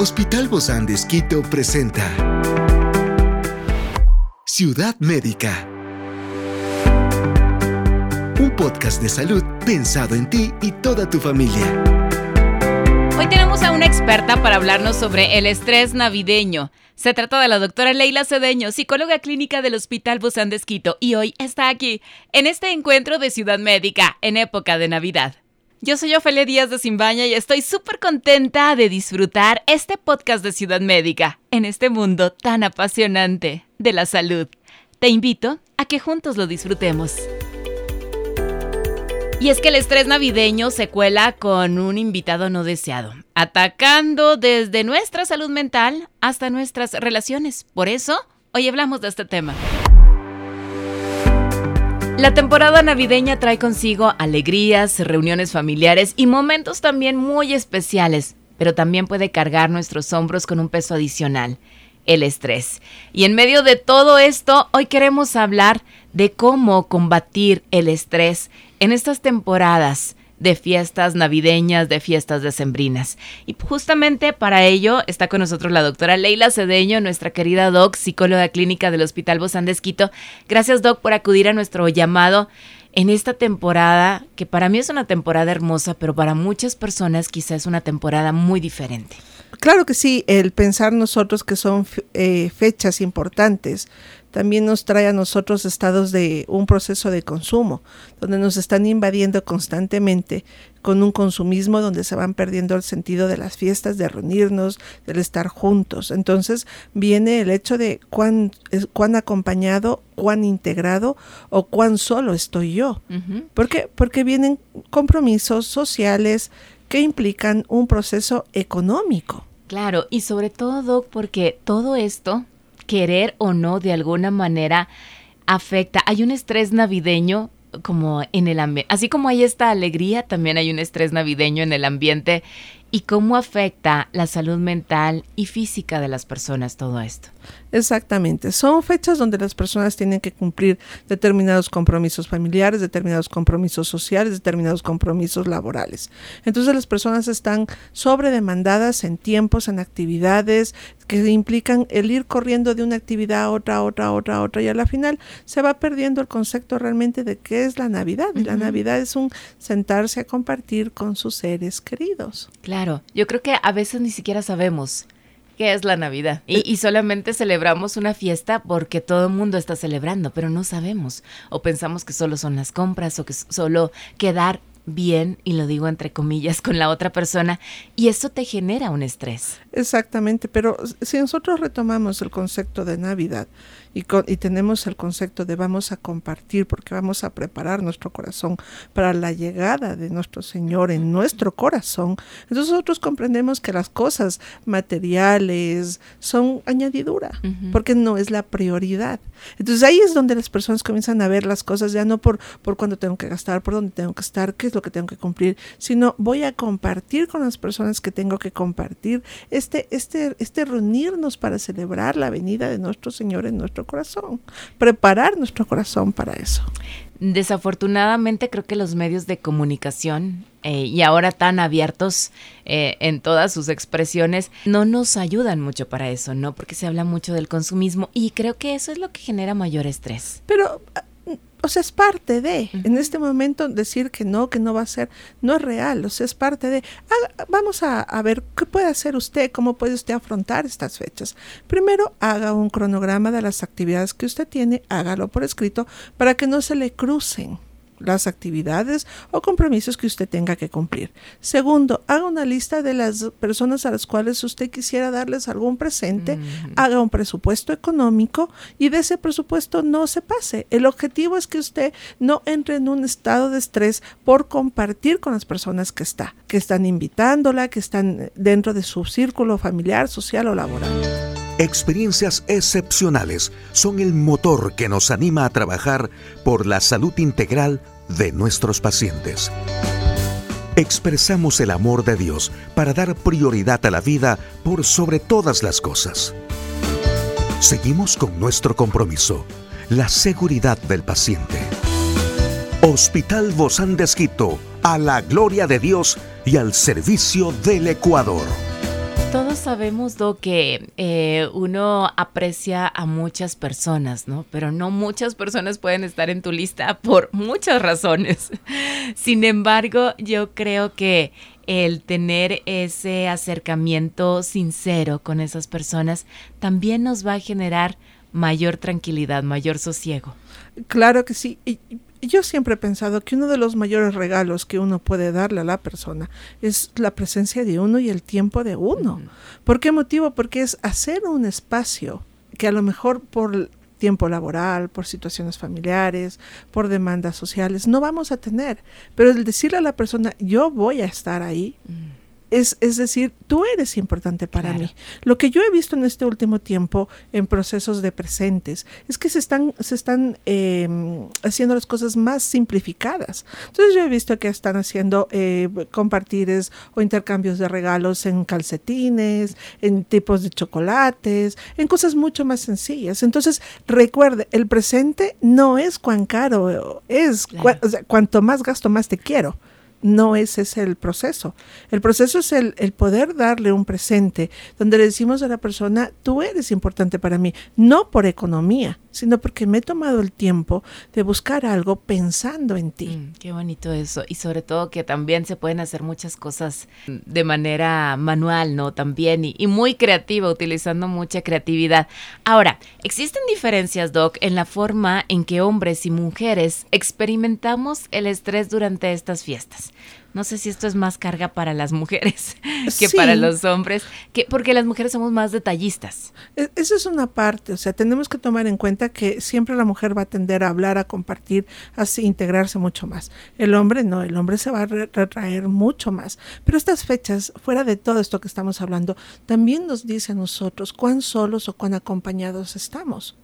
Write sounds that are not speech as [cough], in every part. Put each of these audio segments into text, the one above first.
Hospital Bozán de Esquito presenta Ciudad Médica. Un podcast de salud pensado en ti y toda tu familia. Hoy tenemos a una experta para hablarnos sobre el estrés navideño. Se trata de la doctora Leila Cedeño, psicóloga clínica del Hospital Bozán de Esquito, y hoy está aquí, en este encuentro de Ciudad Médica, en época de Navidad. Yo soy Ofelia Díaz de Simbaña y estoy súper contenta de disfrutar este podcast de Ciudad Médica en este mundo tan apasionante de la salud. Te invito a que juntos lo disfrutemos. Y es que el estrés navideño se cuela con un invitado no deseado, atacando desde nuestra salud mental hasta nuestras relaciones. Por eso, hoy hablamos de este tema. La temporada navideña trae consigo alegrías, reuniones familiares y momentos también muy especiales, pero también puede cargar nuestros hombros con un peso adicional, el estrés. Y en medio de todo esto, hoy queremos hablar de cómo combatir el estrés en estas temporadas de fiestas navideñas, de fiestas decembrinas. Y justamente para ello está con nosotros la doctora Leila Cedeño, nuestra querida doc, psicóloga clínica del Hospital Bozán de Esquito. Gracias, doc, por acudir a nuestro llamado en esta temporada, que para mí es una temporada hermosa, pero para muchas personas quizás es una temporada muy diferente. Claro que sí, el pensar nosotros que son eh, fechas importantes también nos trae a nosotros estados de un proceso de consumo, donde nos están invadiendo constantemente con un consumismo donde se van perdiendo el sentido de las fiestas, de reunirnos, del estar juntos. Entonces viene el hecho de cuán, cuán acompañado, cuán integrado o cuán solo estoy yo. ¿Por qué? Porque vienen compromisos sociales que implican un proceso económico. Claro, y sobre todo, Doc, porque todo esto querer o no de alguna manera afecta. Hay un estrés navideño como en el ambiente, así como hay esta alegría, también hay un estrés navideño en el ambiente y cómo afecta la salud mental y física de las personas todo esto. Exactamente, son fechas donde las personas tienen que cumplir determinados compromisos familiares, determinados compromisos sociales, determinados compromisos laborales. Entonces las personas están sobredemandadas en tiempos, en actividades que implican el ir corriendo de una actividad a otra, a otra, a otra, a otra, y a la final se va perdiendo el concepto realmente de qué es la Navidad. Y la Navidad es un sentarse a compartir con sus seres queridos. Claro, yo creo que a veces ni siquiera sabemos qué es la Navidad. Y, solamente celebramos una fiesta porque todo el mundo está celebrando, pero no sabemos. O pensamos que solo son las compras o que solo quedar bien, y lo digo entre comillas, con la otra persona, y eso te genera un estrés. Exactamente, pero si nosotros retomamos el concepto de Navidad, y, tenemos el concepto de vamos a compartir porque vamos a preparar nuestro corazón para la llegada de nuestro Señor en nuestro corazón, entonces nosotros comprendemos que las cosas materiales son añadidura, porque no es la prioridad. Entonces ahí es donde las personas comienzan a ver las cosas ya no por, por cuándo tengo que gastar, por dónde tengo que estar, qué es lo que tengo que cumplir, sino voy a compartir con las personas que tengo que compartir, este, este, este reunirnos para celebrar la venida de nuestro Señor en nuestro corazón, preparar nuestro corazón para eso. Desafortunadamente creo que los medios de comunicación eh, y ahora tan abiertos eh, en todas sus expresiones no nos ayudan mucho para eso, ¿no? Porque se habla mucho del consumismo y creo que eso es lo que genera mayor estrés. Pero o sea, es parte de, en este momento decir que no, que no va a ser, no es real, o sea, es parte de, vamos a, a, ver qué puede hacer usted, cómo puede usted afrontar estas fechas. Primero, haga un cronograma de las actividades que usted tiene, hágalo por escrito para que no se le crucen las actividades o compromisos que usted tenga que cumplir. Segundo, haga una lista de las personas a las cuales usted quisiera darles algún presente, haga un presupuesto económico y de ese presupuesto no se pase. El objetivo es que usted no entre en un estado de estrés por compartir con las personas que está, que están invitándola, que están dentro de su círculo familiar, social o laboral. Experiencias excepcionales son el motor que nos anima a trabajar por la salud integral de nuestros pacientes. Expresamos el amor de Dios para dar prioridad a la vida por sobre todas las cosas. Seguimos con nuestro compromiso, la seguridad del paciente. Hospital Bozán de a la gloria de Dios y al servicio del Ecuador. Todos sabemos, Do, que eh, uno aprecia a muchas personas, ¿no? Pero no muchas personas pueden estar en tu lista por muchas razones. [laughs] Sin embargo, yo creo que el tener ese acercamiento sincero con esas personas también nos va a generar mayor tranquilidad, mayor sosiego. Claro que sí. Yo siempre he pensado que uno de los mayores regalos que uno puede darle a la persona es la presencia de uno y el tiempo de uno. ¿Por qué motivo? Porque es hacer un espacio que a lo mejor por tiempo laboral, por situaciones familiares, por demandas sociales, no vamos a tener. Pero el decirle a la persona, yo voy a estar ahí, es, es decir, tú eres importante para mí. Lo que yo he visto en este último tiempo en procesos de presentes es que se están, se están em, haciendo las cosas más simplificadas. Entonces yo he visto que están haciendo eh, compartires o intercambios de regalos en calcetines, en tipos de chocolates, en cosas mucho más sencillas. Entonces recuerde, el presente no es cuán caro es, cuanto más gasto, más te quiero no ese es el proceso. El proceso es el, el, poder darle un presente donde le decimos a la persona, tú eres importante para mí, no por economía, sino porque me he tomado el tiempo de buscar algo pensando en ti. Mm, qué bonito eso. Y sobre todo que también se pueden hacer muchas cosas de manera manual, ¿no? También y muy creativa, utilizando mucha creatividad. Ahora, existen diferencias, Doc, en la forma en que hombres y mujeres experimentamos el estrés durante estas fiestas. No sé si esto es más carga para las mujeres [laughs] que para los hombres, que, porque las mujeres somos más detallistas. E, Esa es una parte, o sea, tenemos que tomar en cuenta que siempre la mujer va a tender a hablar, a compartir, a integrarse mucho más. El hombre no, el hombre se va a retraer mucho más. Pero estas fechas, fuera de todo esto que estamos hablando, también nos dice a nosotros cuán solos o cuán acompañados estamos.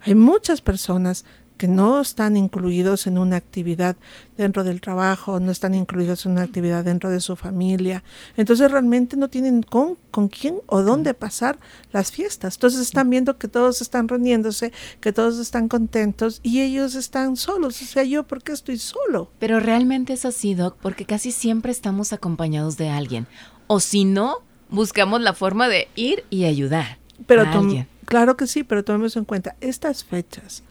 Hay muchas personas que no están incluidos en una actividad dentro del trabajo, no están incluidos en una actividad dentro de su familia. Entonces realmente no tienen con, con quién o dónde pasar las fiestas. Entonces están viendo que todos están reuniéndose, que todos están contentos y ellos están solos. O sea, yo, ¿por qué estoy solo? Pero realmente es así, Doc, porque casi siempre estamos acompañados de alguien. O si no, buscamos la forma de ir y ayudar. Pero a alguien. Claro que sí, pero tomemos en cuenta estas fechas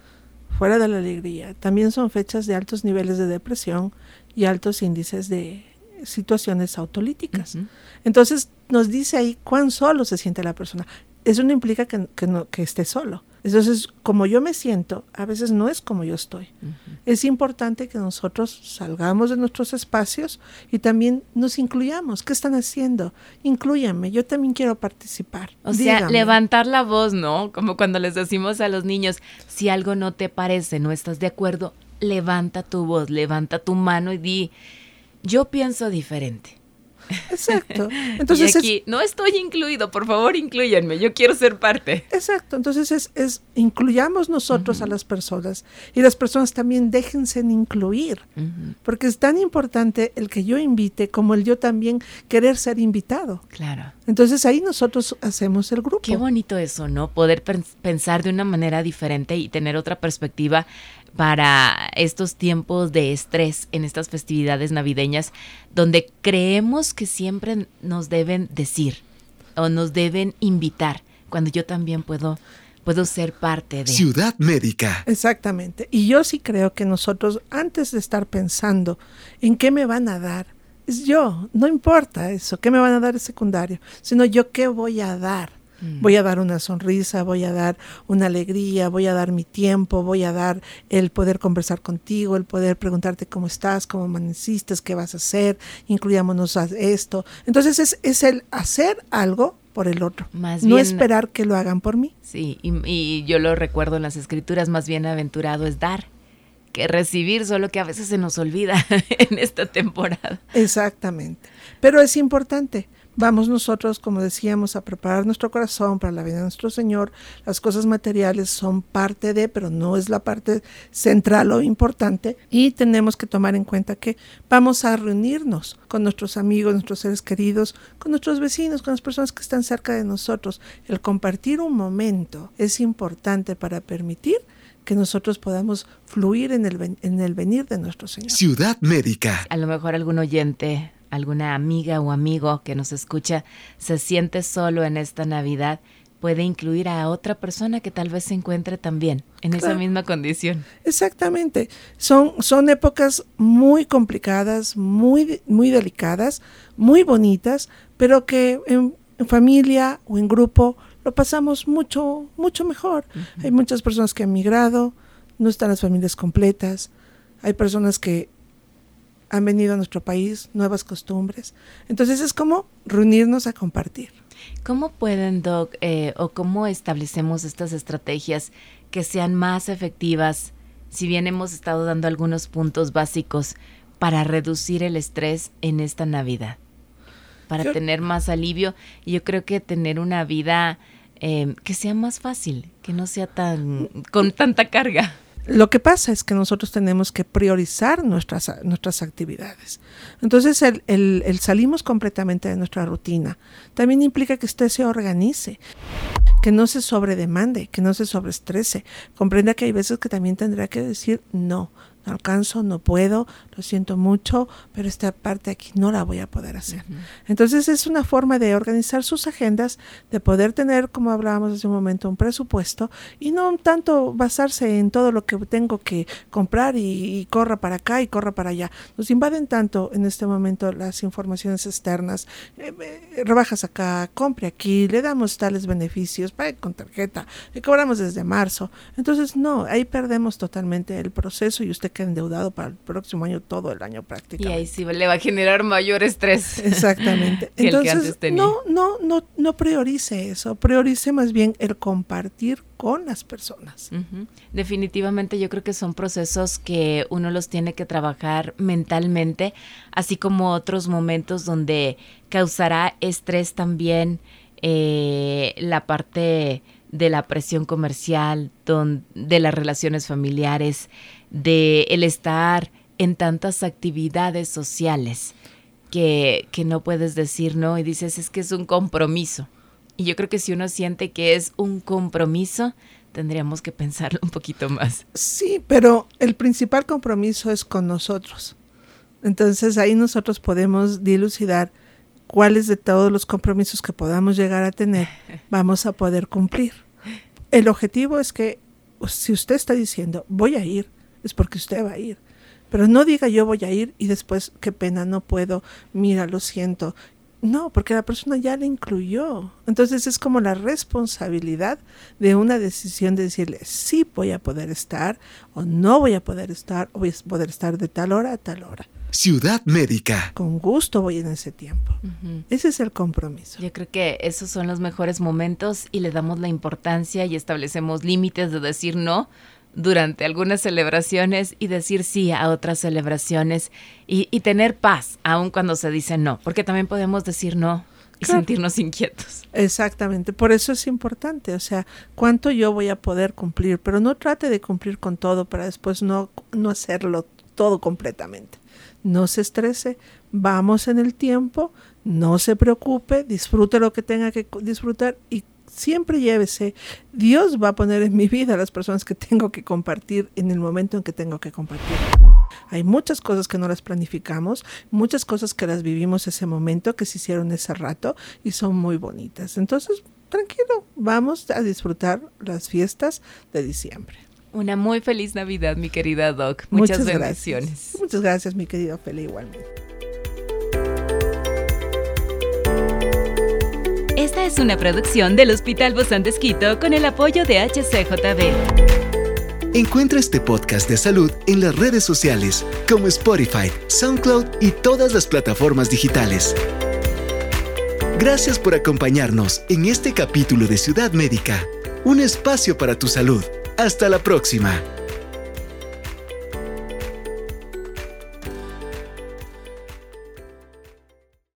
fuera de la alegría, también son fechas de altos niveles de depresión y altos índices de situaciones autolíticas. Uh -huh. Entonces nos dice ahí cuán solo se siente la persona. Eso no implica que, que, no, que esté solo. Entonces, como yo me siento, a veces no es como yo estoy. Uh -huh. Es importante que nosotros salgamos de nuestros espacios y también nos incluyamos. ¿Qué están haciendo? Inclúyanme, yo también quiero participar. O Dígame. sea, levantar la voz, ¿no? Como cuando les decimos a los niños, si algo no te parece, no estás de acuerdo, levanta tu voz, levanta tu mano y di, yo pienso diferente. Exacto. [laughs] Entonces y aquí, es, no estoy incluido, por favor, incluyanme, yo quiero ser parte. Exacto. Entonces es, es incluyamos nosotros uh -huh. a las personas y las personas también déjense incluir, uh -huh. porque es tan importante el que yo invite como el yo también querer ser invitado. Claro. Entonces ahí nosotros hacemos el grupo. Qué bonito eso, ¿no? Poder pensar de una manera diferente y tener otra perspectiva para estos tiempos de estrés en estas festividades navideñas donde creemos que siempre nos deben decir o nos deben invitar cuando yo también puedo puedo ser parte de Ciudad Médica. Exactamente. Y yo sí creo que nosotros antes de estar pensando en qué me van a dar, es yo, no importa eso, qué me van a dar es secundario, sino yo qué voy a dar. Voy a dar una sonrisa, voy a dar una alegría, voy a dar mi tiempo, voy a dar el poder conversar contigo, el poder preguntarte cómo estás, cómo amaneciste, qué vas a hacer, incluyámonos a esto. Entonces es, es el hacer algo por el otro, más no bien, esperar que lo hagan por mí. Sí, y, y yo lo recuerdo en las escrituras, más bien aventurado es dar que recibir, solo que a veces se nos olvida [laughs] en esta temporada. Exactamente, pero es importante Vamos nosotros, como decíamos, a preparar nuestro corazón para la vida de nuestro Señor. Las cosas materiales son parte de, pero no es la parte central o importante. Y tenemos que tomar en cuenta que vamos a reunirnos con nuestros amigos, nuestros seres queridos, con nuestros vecinos, con las personas que están cerca de nosotros. El compartir un momento es importante para permitir que nosotros podamos fluir en el, en el venir de nuestro Señor. Ciudad Médica. A lo mejor algún oyente alguna amiga o amigo que nos escucha se siente solo en esta Navidad, puede incluir a otra persona que tal vez se encuentre también en esa misma condición. Exactamente. Son, son épocas muy complicadas, muy, muy delicadas, muy bonitas, pero que en, familia o en grupo lo pasamos mucho, mucho mejor. Hay muchas personas que han migrado, no están las familias completas, hay personas que han venido a nuestro país, nuevas costumbres. Entonces es como reunirnos a compartir. ¿Cómo pueden, Doc, eh, o cómo establecemos estas estrategias que sean más efectivas, si bien hemos estado dando algunos puntos básicos para reducir el estrés en esta Navidad? Para tener más alivio, y yo creo que tener una vida eh, que sea más fácil, que no sea tan con tanta carga. Lo que pasa es que nosotros tenemos que priorizar nuestras, nuestras actividades. Entonces, el, el, salimos completamente de nuestra rutina. También implica que usted se organice, que no se sobredemande, que no se sobreestrese. Comprenda que hay veces que también tendrá que decir no no alcanzo, no puedo, lo siento mucho, pero esta parte aquí no la voy a poder hacer. Entonces es una forma de organizar sus agendas, de poder tener, como hablábamos hace un momento, un presupuesto y no tanto basarse en todo lo que tengo que comprar y, corra para acá y corra para allá. Nos invaden tanto en este momento las informaciones externas, eh, eh, rebajas acá, compre aquí, le damos tales beneficios, pague con tarjeta, le cobramos desde marzo. Entonces no, ahí perdemos totalmente el proceso y usted que endeudado para el próximo año, todo el año prácticamente. Y ahí sí le va a generar mayor estrés. [laughs] Exactamente. Entonces, no, no, no, no priorice eso, priorice más bien el compartir con las personas. Definitivamente yo creo que son procesos que uno los tiene que trabajar mentalmente, así como otros momentos donde causará estrés también eh, la parte de la presión comercial, de las relaciones familiares, de el estar en tantas actividades sociales que, que no puedes decir no y dices es que es un compromiso. Y yo creo que si uno siente que es un compromiso, tendríamos que pensarlo un poquito más. Sí, pero el principal compromiso es con nosotros. Entonces ahí nosotros podemos dilucidar cuáles de todos los compromisos que podamos llegar a tener [laughs] vamos a poder cumplir. El objetivo es que si usted está diciendo voy a ir, es porque usted va a ir. Pero no diga yo voy a ir y después, qué pena, no puedo, mira, lo siento. No, porque la persona ya le incluyó. Entonces es como la responsabilidad de una decisión de decirle, sí voy a poder estar o no voy a poder estar o voy a poder estar de tal hora a tal hora. Ciudad Médica. Con gusto voy en ese tiempo. Ese es el compromiso. Yo creo que esos son los mejores momentos y le damos la importancia y establecemos límites de decir no durante algunas celebraciones y decir sí a otras celebraciones y, tener paz aun cuando se dice no, porque también podemos decir no y sentirnos inquietos. Exactamente, por eso es importante, o sea, cuánto yo voy a poder cumplir, pero no trate de cumplir con todo para después no, no hacerlo todo completamente. No se estrese, vamos en el tiempo, no se preocupe, disfrute lo que tenga que disfrutar y siempre llévese, Dios va a poner en mi vida a las personas que tengo que compartir en el momento en que tengo que compartir. Hay muchas cosas que no las planificamos, muchas cosas que las vivimos ese momento, que se hicieron ese rato y son muy bonitas. Entonces, tranquilo, vamos a disfrutar las fiestas de diciembre. Una muy feliz Navidad, mi querida Doc. Muchas, bendiciones. Muchas gracias, mi querido Feli, igualmente. Es una producción del Hospital de con el apoyo de HCJB. Encuentra este podcast de salud en las redes sociales como Spotify, SoundCloud y todas las plataformas digitales. Gracias por acompañarnos en este capítulo de Ciudad Médica, un espacio para tu salud. Hasta la próxima.